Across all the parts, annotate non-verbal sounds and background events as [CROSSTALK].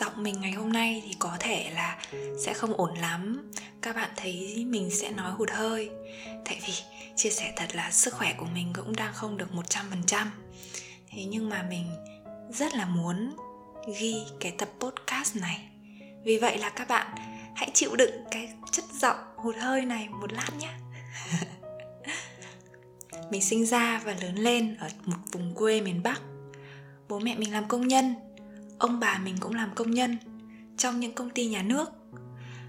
giọng mình ngày hôm nay thì có thể là sẽ không ổn lắm. Các bạn thấy mình sẽ nói hụt hơi. Tại vì chia sẻ thật là sức khỏe của mình cũng đang không được 100% thế nhưng mà mình rất là muốn ghi cái tập podcast này. Vì vậy là các bạn hãy chịu đựng cái chất giọng hụt hơi này một lát nhé [LAUGHS] mình sinh ra và lớn lên ở một vùng quê miền bắc. Bố mẹ mình làm công nhân ông bà mình cũng làm công nhân trong những công ty nhà nước.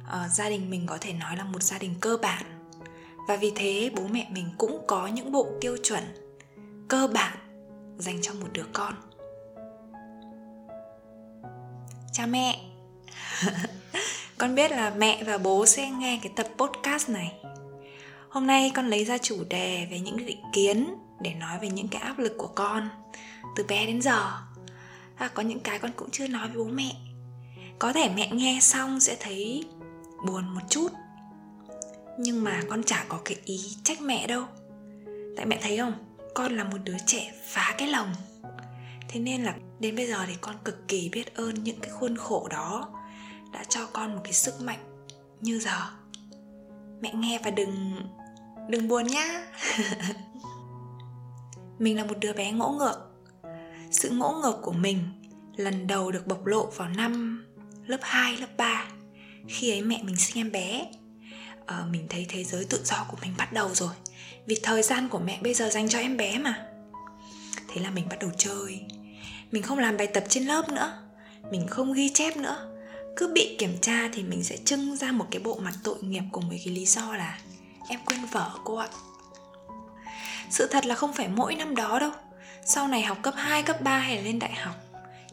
Ờ, gia đình mình có thể nói là một gia đình cơ bản. Và vì thế bố mẹ mình cũng có những bộ tiêu chuẩn cơ bản dành cho một đứa con. Cha mẹ. [LAUGHS] Con biết là mẹ và bố sẽ nghe cái tập podcast này. Hôm nay con lấy ra chủ đề về những định kiến để nói về những cái áp lực của con từ bé đến giờ à, có những cái con cũng chưa nói với bố mẹ. Có thể mẹ nghe xong sẽ thấy buồn một chút. Nhưng mà con chả có cái ý trách mẹ đâu. Tại mẹ thấy không? Con là một đứa trẻ phá cái lòng. Thế nên là đến bây giờ thì con cực kỳ biết ơn những cái khuôn khổ đó đã cho con một cái sức mạnh như giờ. Mẹ nghe và đừng đừng buồn nhá. [LAUGHS] Mình là một đứa bé ngỗ ngược sự ngỗ ngược của mình lần đầu được bộc lộ vào năm lớp 2, lớp 3 Khi ấy mẹ mình sinh em bé. À, Mình thấy thế giới tự do của mình bắt đầu rồi Vì thời gian của mẹ bây giờ dành cho em bé mà. Thế là mình bắt đầu chơi. Mình không làm bài tập trên lớp nữa Mình không ghi chép nữa. Cứ bị kiểm tra thì mình sẽ trưng ra một cái bộ mặt tội nghiệp cùng với cái lý do là Em quên vở cô ạ. Sự thật là không phải mỗi năm đó đâu sau này học cấp 2, cấp 3 hay là lên đại học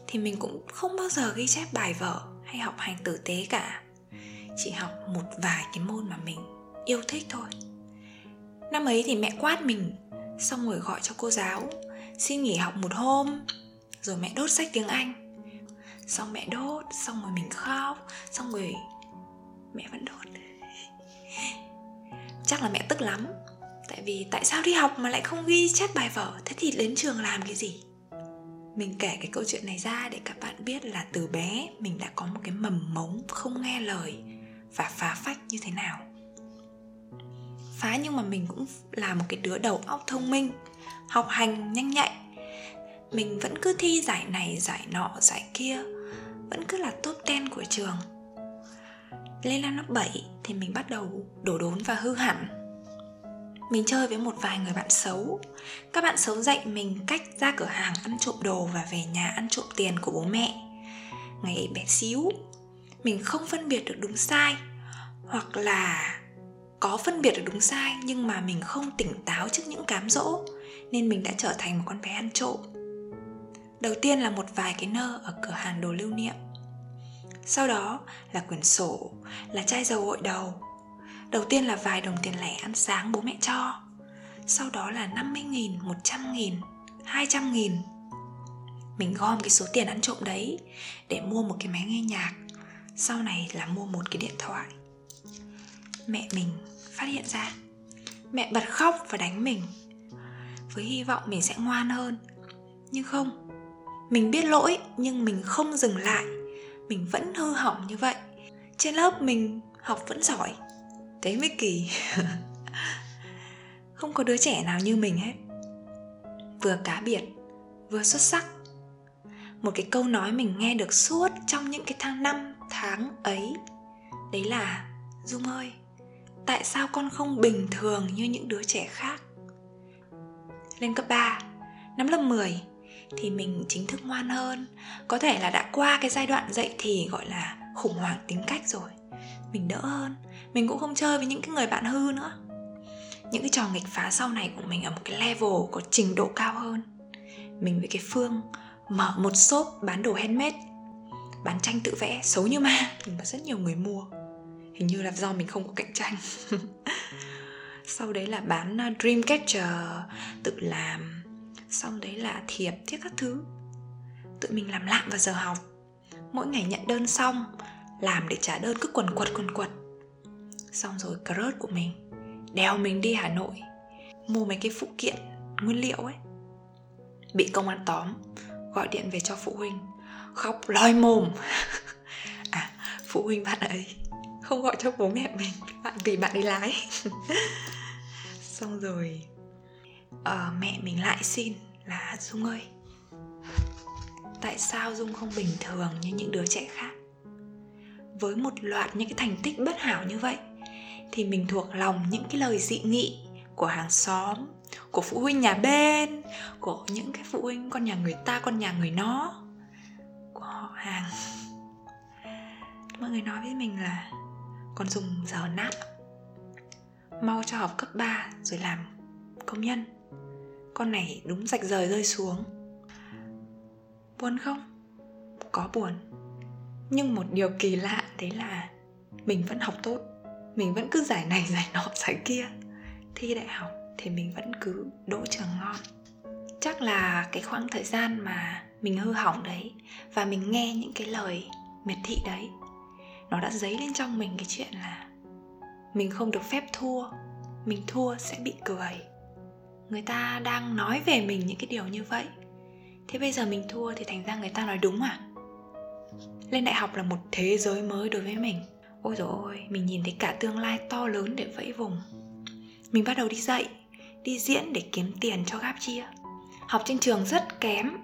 thì mình cũng không bao giờ ghi chép bài vở hay học hành tử tế cả. Chỉ học một vài cái môn mà mình yêu thích thôi. Năm ấy thì mẹ quát mình xong rồi gọi cho cô giáo xin nghỉ học một hôm rồi mẹ đốt sách tiếng anh. Xong mẹ đốt xong rồi mình khóc xong rồi mẹ vẫn đốt. [LAUGHS] Chắc là mẹ tức lắm tại vì tại sao đi học mà lại không ghi chép bài vở? Thế thì đến trường làm cái gì? Mình kể cái câu chuyện này ra để các bạn biết là từ bé mình đã có một cái mầm mống không nghe lời và phá phách như thế nào. Phá nhưng mà mình cũng là một cái đứa đầu óc thông minh, học hành nhanh nhạy. Mình vẫn cứ thi giải này, giải nọ, giải kia, vẫn cứ là top 10 của trường. Lên năm lớp 7 thì mình bắt đầu đổ đốn và hư hẳn mình chơi với một vài người bạn xấu. Các bạn xấu dạy mình cách ra cửa hàng ăn trộm đồ và về nhà ăn trộm tiền của bố mẹ. Ngày ấy bé xíu, mình không phân biệt được đúng sai, hoặc là có phân biệt được đúng sai nhưng mà mình không tỉnh táo trước những cám dỗ, nên mình đã trở thành một con bé ăn trộm. Đầu tiên là một vài cái nơ ở cửa hàng đồ lưu niệm. Sau đó là quyển sổ, là chai dầu gội đầu. Đầu tiên là vài đồng tiền lẻ ăn sáng bố mẹ cho. Sau đó là 50 nghìn, 100 nghìn, 200 nghìn. Mình gom cái số tiền ăn trộm đấy Để mua một cái máy nghe nhạc. Sau này là mua một cái điện thoại. Mẹ mình phát hiện ra Mẹ bật khóc và đánh mình Với hy vọng mình sẽ ngoan hơn. Nhưng không Mình biết lỗi nhưng mình không dừng lại. Mình vẫn hư hỏng như vậy. Trên lớp mình học vẫn giỏi thấy mới kỳ Không có đứa trẻ nào như mình hết. Vừa cá biệt, Vừa xuất sắc. Một cái câu nói mình nghe được suốt Trong những cái tháng năm, tháng ấy. Đấy là, Dung ơi, Tại sao con không bình thường như những đứa trẻ khác? Lên cấp 3 Năm lớp 10 Thì mình chính thức ngoan hơn. Có thể là đã qua cái giai đoạn dậy thì gọi là khủng hoảng tính cách rồi mình đỡ hơn. Mình cũng không chơi với những cái người bạn hư nữa. Những cái trò nghịch phá sau này của mình ở một cái level có trình độ cao hơn. Mình với cái phương mở một shop bán đồ handmade, bán tranh tự vẽ, xấu như ma, [LAUGHS] nhưng mà rất nhiều người mua. Hình như là do mình không có cạnh tranh. [LAUGHS] Sau đấy là bán à, dreamcatcher, tự làm xong đấy là thiệp, thiết các thứ. Tự mình làm lạm vào giờ học. Mỗi ngày nhận đơn xong làm để trả đơn cứ quần quật quần quật. Xong rồi crush của mình đèo mình đi hà nội mua mấy cái phụ kiện nguyên liệu ấy. Bị công an tóm gọi điện về cho phụ huynh khóc lòi mồm. [LAUGHS] À phụ huynh bạn ấy không gọi cho bố mẹ mình bạn vì bạn đi lái. [LAUGHS] Xong rồi à, mẹ mình lại xin là dung ơi tại sao dung không bình thường như những đứa trẻ khác? Với một loạt những cái thành tích bất hảo như vậy thì mình thuộc lòng những cái lời dị nghị của hàng xóm, của phụ huynh nhà bên, của những cái phụ huynh con nhà người ta, con nhà người nó, của họ hàng. Mọi người nói với mình là con dùng giờ nát mau cho học cấp 3 rồi làm công nhân. Con này đúng rạch rời rơi xuống. Buồn không? Có buồn nhưng một điều kỳ lạ đấy là mình vẫn học tốt. Mình vẫn cứ giải này, giải nọ, giải kia. Thi đại học thì mình vẫn cứ đỗ trường ngon. Chắc là cái khoảng thời gian mà mình hư hỏng đấy và mình nghe những cái lời miệt thị đấy, nó đã dấy lên trong mình cái chuyện là mình không được phép thua, mình thua sẽ bị cười. Người ta đang nói về mình những cái điều như vậy. Thế bây giờ mình thua thì thành ra người ta nói đúng à? Lên đại học là một thế giới mới đối với mình. Ôi rồi ôi, mình nhìn thấy cả tương lai to lớn để vẫy vùng. Mình bắt đầu đi dạy, đi diễn để kiếm tiền cho gáp chia. Học trên trường rất kém.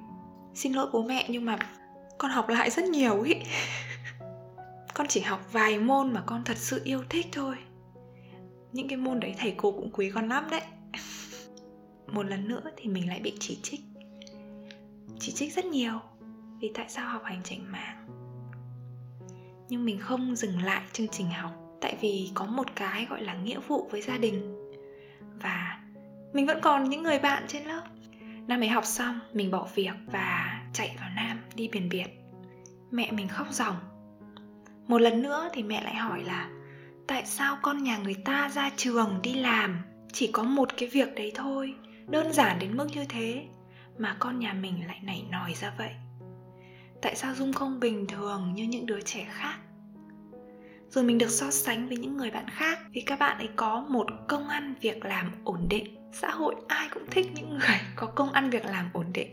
Xin lỗi bố mẹ, nhưng mà con học lại rất nhiều ý. [LAUGHS] Con chỉ học vài môn mà con thật sự yêu thích thôi. Những cái môn đấy thầy cô cũng quý con lắm đấy. [LAUGHS] Một lần nữa thì mình lại bị chỉ trích. Chỉ trích rất nhiều vì tại sao học hành chảnh mảng? Nhưng mình không dừng lại chương trình học, tại vì có một cái gọi là nghĩa vụ với gia đình. Và mình vẫn còn những người bạn trên lớp. Năm ấy học xong, mình bỏ việc và chạy vào nam đi biển biệt mẹ mình khóc ròng. Một lần nữa thì mẹ lại hỏi là, tại sao con nhà người ta ra trường đi làm? Chỉ có một cái việc đấy thôi, đơn giản đến mức như thế, mà con nhà mình lại nảy nòi ra vậy tại sao dung không bình thường như những đứa trẻ khác? Rồi mình được so sánh với những người bạn khác vì các bạn ấy có một công ăn việc làm ổn định. Xã hội ai cũng thích những người có công ăn việc làm ổn định,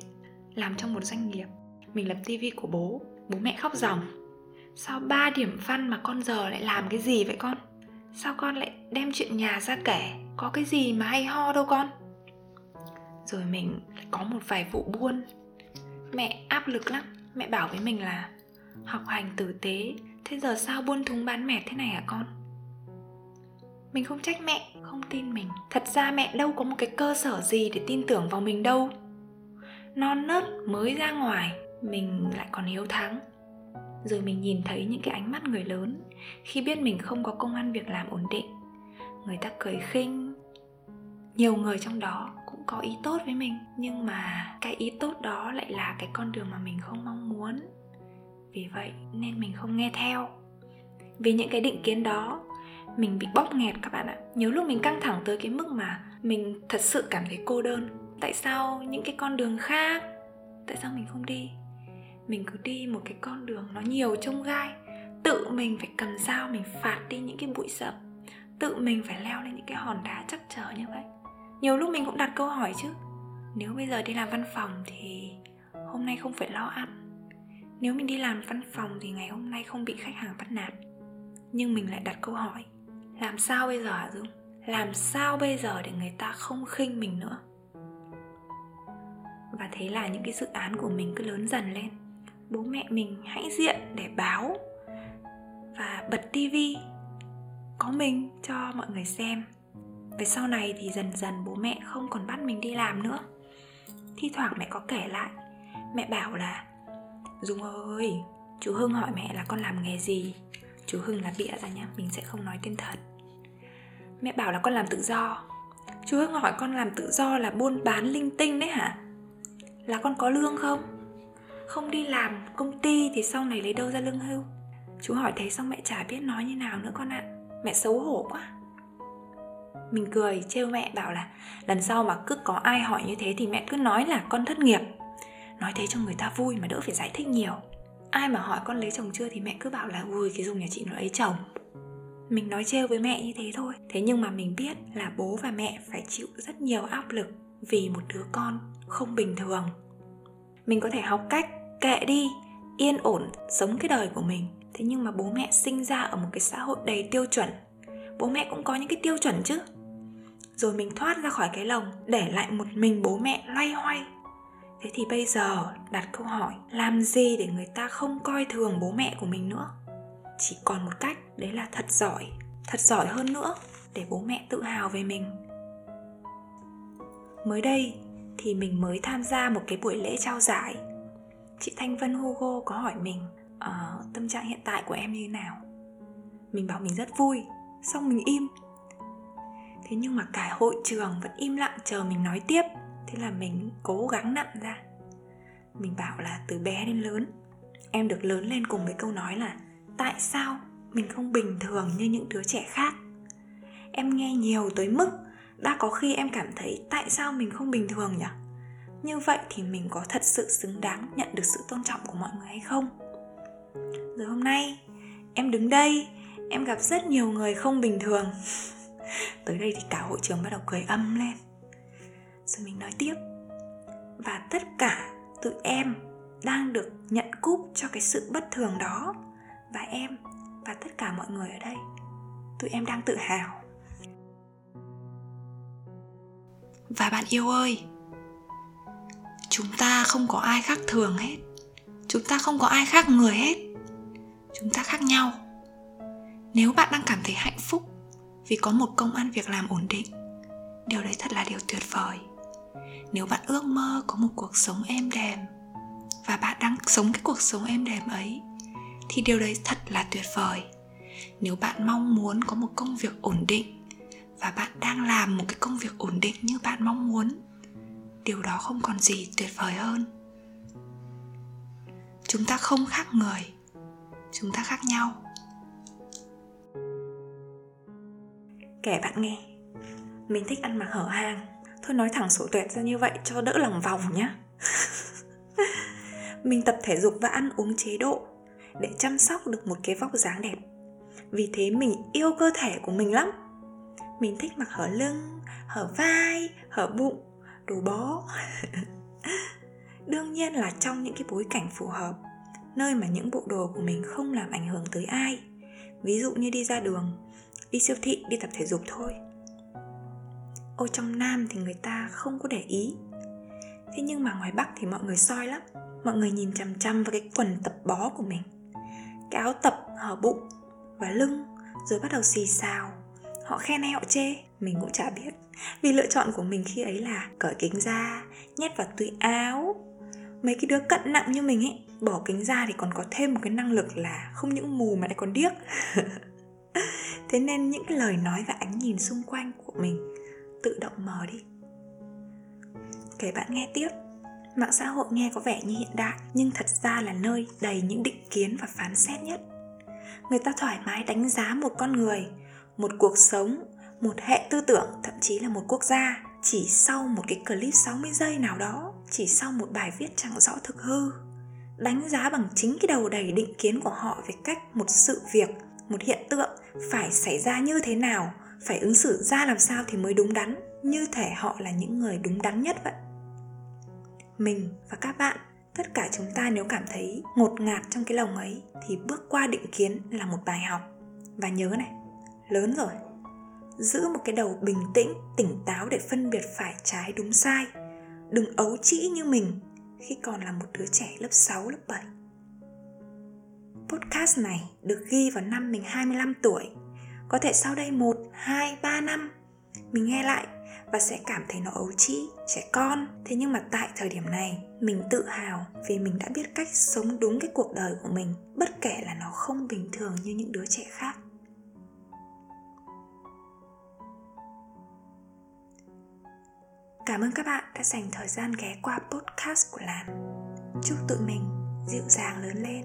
làm trong một doanh nghiệp. Mình làm tivi của bố bố mẹ khóc ròng sao ba điểm văn mà con giờ lại làm cái gì vậy con? Sao con lại đem chuyện nhà ra kể? Có cái gì mà hay ho đâu con? Rồi mình có một vài vụ buôn. Mẹ áp lực lắm mẹ bảo với mình là, học hành tử tế, thế giờ sao buôn thúng bán mẹt thế này hả con? Mình không trách mẹ, không tin mình. Thật ra mẹ đâu có một cái cơ sở gì để tin tưởng vào mình đâu. Non nớt mới ra ngoài, mình lại còn hiếu thắng. Rồi mình nhìn thấy những cái ánh mắt người lớn. Khi biết mình không có công ăn việc làm ổn định, người ta cười khinh. Nhiều người trong đó có ý tốt với mình, nhưng mà cái ý tốt đó lại là cái con đường mà mình không mong muốn. Vì vậy nên mình không nghe theo. Vì những cái định kiến đó, mình bị bóp nghẹt các bạn ạ. Nhiều lúc mình căng thẳng tới cái mức mà mình thật sự cảm thấy cô đơn. Tại sao những cái con đường khác? Tại sao mình không đi? Mình cứ đi một cái con đường nó nhiều trông gai. Tự mình phải cầm dao mình phạt đi những cái bụi rậm tự mình phải leo lên những cái hòn đá chắc trở như vậy nhiều lúc mình cũng đặt câu hỏi chứ. Nếu bây giờ đi làm văn phòng thì hôm nay không phải lo ăn. Nếu mình đi làm văn phòng thì ngày hôm nay không bị khách hàng bắt nạt. Nhưng mình lại đặt câu hỏi, làm sao bây giờ hả dung? Làm sao bây giờ để người ta không khinh mình nữa? Và thế là những cái dự án của mình cứ lớn dần lên. Bố mẹ mình hãy diện để báo và bật tivi có mình cho mọi người xem về sau này thì dần dần bố mẹ không còn bắt mình đi làm nữa. Thi thoảng mẹ có kể lại. Mẹ bảo là, dung ơi, chú hưng hỏi mẹ là con làm nghề gì? Chú hưng là bịa ra nhá, mình sẽ không nói tên thật. Mẹ bảo là con làm tự do. Chú hưng hỏi con làm tự do là buôn bán linh tinh đấy hả? Là con có lương không? Không đi làm công ty thì sau này lấy đâu ra lương hưu? Chú hỏi thế xong mẹ chả biết nói như nào nữa con ạ. Mẹ xấu hổ quá mình cười, trêu mẹ, bảo là, lần sau mà cứ có ai hỏi như thế thì mẹ cứ nói là con thất nghiệp. Nói thế cho người ta vui mà đỡ phải giải thích nhiều. Ai mà hỏi con lấy chồng chưa thì mẹ cứ bảo là, ui, cái dùng nhà chị nó ấy chồng. Mình nói trêu với mẹ như thế thôi. Thế nhưng mà mình biết là bố và mẹ phải chịu rất nhiều áp lực vì một đứa con không bình thường. Mình có thể học cách kệ đi, yên ổn sống cái đời của mình. Thế nhưng mà bố mẹ sinh ra ở một cái xã hội đầy tiêu chuẩn. Bố mẹ cũng có những cái tiêu chuẩn chứ rồi mình thoát ra khỏi cái lồng để lại một mình bố mẹ loay hoay. Thế thì bây giờ đặt câu hỏi làm gì để người ta không coi thường bố mẹ của mình nữa? Chỉ còn một cách đấy là thật giỏi thật giỏi hơn nữa để bố mẹ tự hào về mình. Mới đây thì mình mới tham gia một cái buổi lễ trao giải. Chị thanh vân hugo có hỏi mình uh, tâm trạng hiện tại của em như thế nào? Mình bảo mình rất vui xong mình im thế nhưng mà cả hội trường vẫn im lặng chờ mình nói tiếp. Thế là mình cố gắng nặn ra. Mình bảo là từ bé đến lớn, em được lớn lên cùng với câu nói là tại sao mình không bình thường như những đứa trẻ khác? Em nghe nhiều tới mức đã có khi em cảm thấy tại sao mình không bình thường nhỉ? Như vậy thì mình có thật sự xứng đáng nhận được sự tôn trọng của mọi người hay không? Rồi hôm nay, em đứng đây, em gặp rất nhiều người không bình thường tới đây thì cả hội trường bắt đầu cười âm lên. Rồi mình nói tiếp. Và tất cả tụi em đang được nhận cúp cho cái sự bất thường đó. Và em và tất cả mọi người ở đây, tụi em đang tự hào. Và bạn yêu ơi, chúng ta không có ai khác thường hết. Chúng ta không có ai khác người hết. Chúng ta khác nhau. Nếu bạn đang cảm thấy hạnh phúc vì có một công ăn việc làm ổn định. Điều đấy thật là điều tuyệt vời. Nếu bạn ước mơ có một cuộc sống êm đềm và bạn đang sống cái cuộc sống êm đềm ấy, thì điều đấy thật là tuyệt vời. Nếu bạn mong muốn có một công việc ổn định và bạn đang làm một cái công việc ổn định như bạn mong muốn, điều đó không còn gì tuyệt vời hơn. Chúng ta không khác người, chúng ta khác nhau. Kể bạn nghe. Mình thích ăn mặc hở hang. Thôi nói thẳng sổ tuyệt ra như vậy cho đỡ lòng vòng nhá. [LAUGHS] Mình tập thể dục và ăn uống chế độ để chăm sóc được một cái vóc dáng đẹp. Vì thế mình yêu cơ thể của mình lắm. Mình thích mặc hở lưng, hở vai, hở bụng, đồ bó. [LAUGHS] Đương nhiên là trong những cái bối cảnh phù hợp, nơi mà những bộ đồ của mình không làm ảnh hưởng tới ai. Ví dụ như đi ra đường đi siêu thị, đi tập thể dục thôi. Ôi, trong nam thì người ta không có để ý. Thế nhưng mà ngoài bắc thì mọi người soi lắm. Mọi người nhìn chằm chằm vào cái quần tập bó của mình. Cái áo tập, hở bụng và lưng, rồi bắt đầu xì xào. Họ khen hay họ chê, mình cũng chả biết. Vì lựa chọn của mình khi ấy là cởi kính ra nhét vào túi áo. Mấy cái đứa cận nặng như mình ấy, bỏ kính ra thì còn có thêm một cái năng lực là không những mù mà lại còn điếc. [LAUGHS] thế nên những cái lời nói và ánh nhìn xung quanh của mình tự động mờ đi. Kể bạn nghe tiếp. Mạng xã hội nghe có vẻ như hiện đại, nhưng thật ra là nơi đầy những định kiến và phán xét nhất. Người ta thoải mái đánh giá một con người, một cuộc sống, một hệ tư tưởng, thậm chí là một quốc gia chỉ sau một cái clip 60 giây nào đó, chỉ sau một bài viết chẳng rõ thực hư. Đánh giá bằng chính cái đầu đầy định kiến của họ về cách một sự việc, một hiện tượng phải xảy ra như thế nào phải ứng xử ra làm sao thì mới đúng đắn như thể họ là những người đúng đắn nhất vậy. Mình và các bạn tất cả chúng ta nếu cảm thấy ngột ngạt trong cái lòng ấy thì bước qua định kiến là một bài học. Và nhớ này lớn rồi. Giữ một cái đầu bình tĩnh tỉnh táo để phân biệt phải trái đúng sai. Đừng ấu trĩ như mình khi còn là một đứa trẻ lớp 6, lớp 7 Podcast này được ghi vào năm mình 25 tuổi. Có thể sau đây 1, 2, 3 năm Mình nghe lại và sẽ cảm thấy nó ấu trĩ, trẻ con. Thế nhưng mà tại thời điểm này Mình tự hào vì mình đã biết cách sống đúng cái cuộc đời của mình Bất kể là nó không bình thường như những đứa trẻ khác. Cảm ơn các bạn đã dành thời gian ghé qua podcast của Lan Chúc tụi mình dịu dàng lớn lên.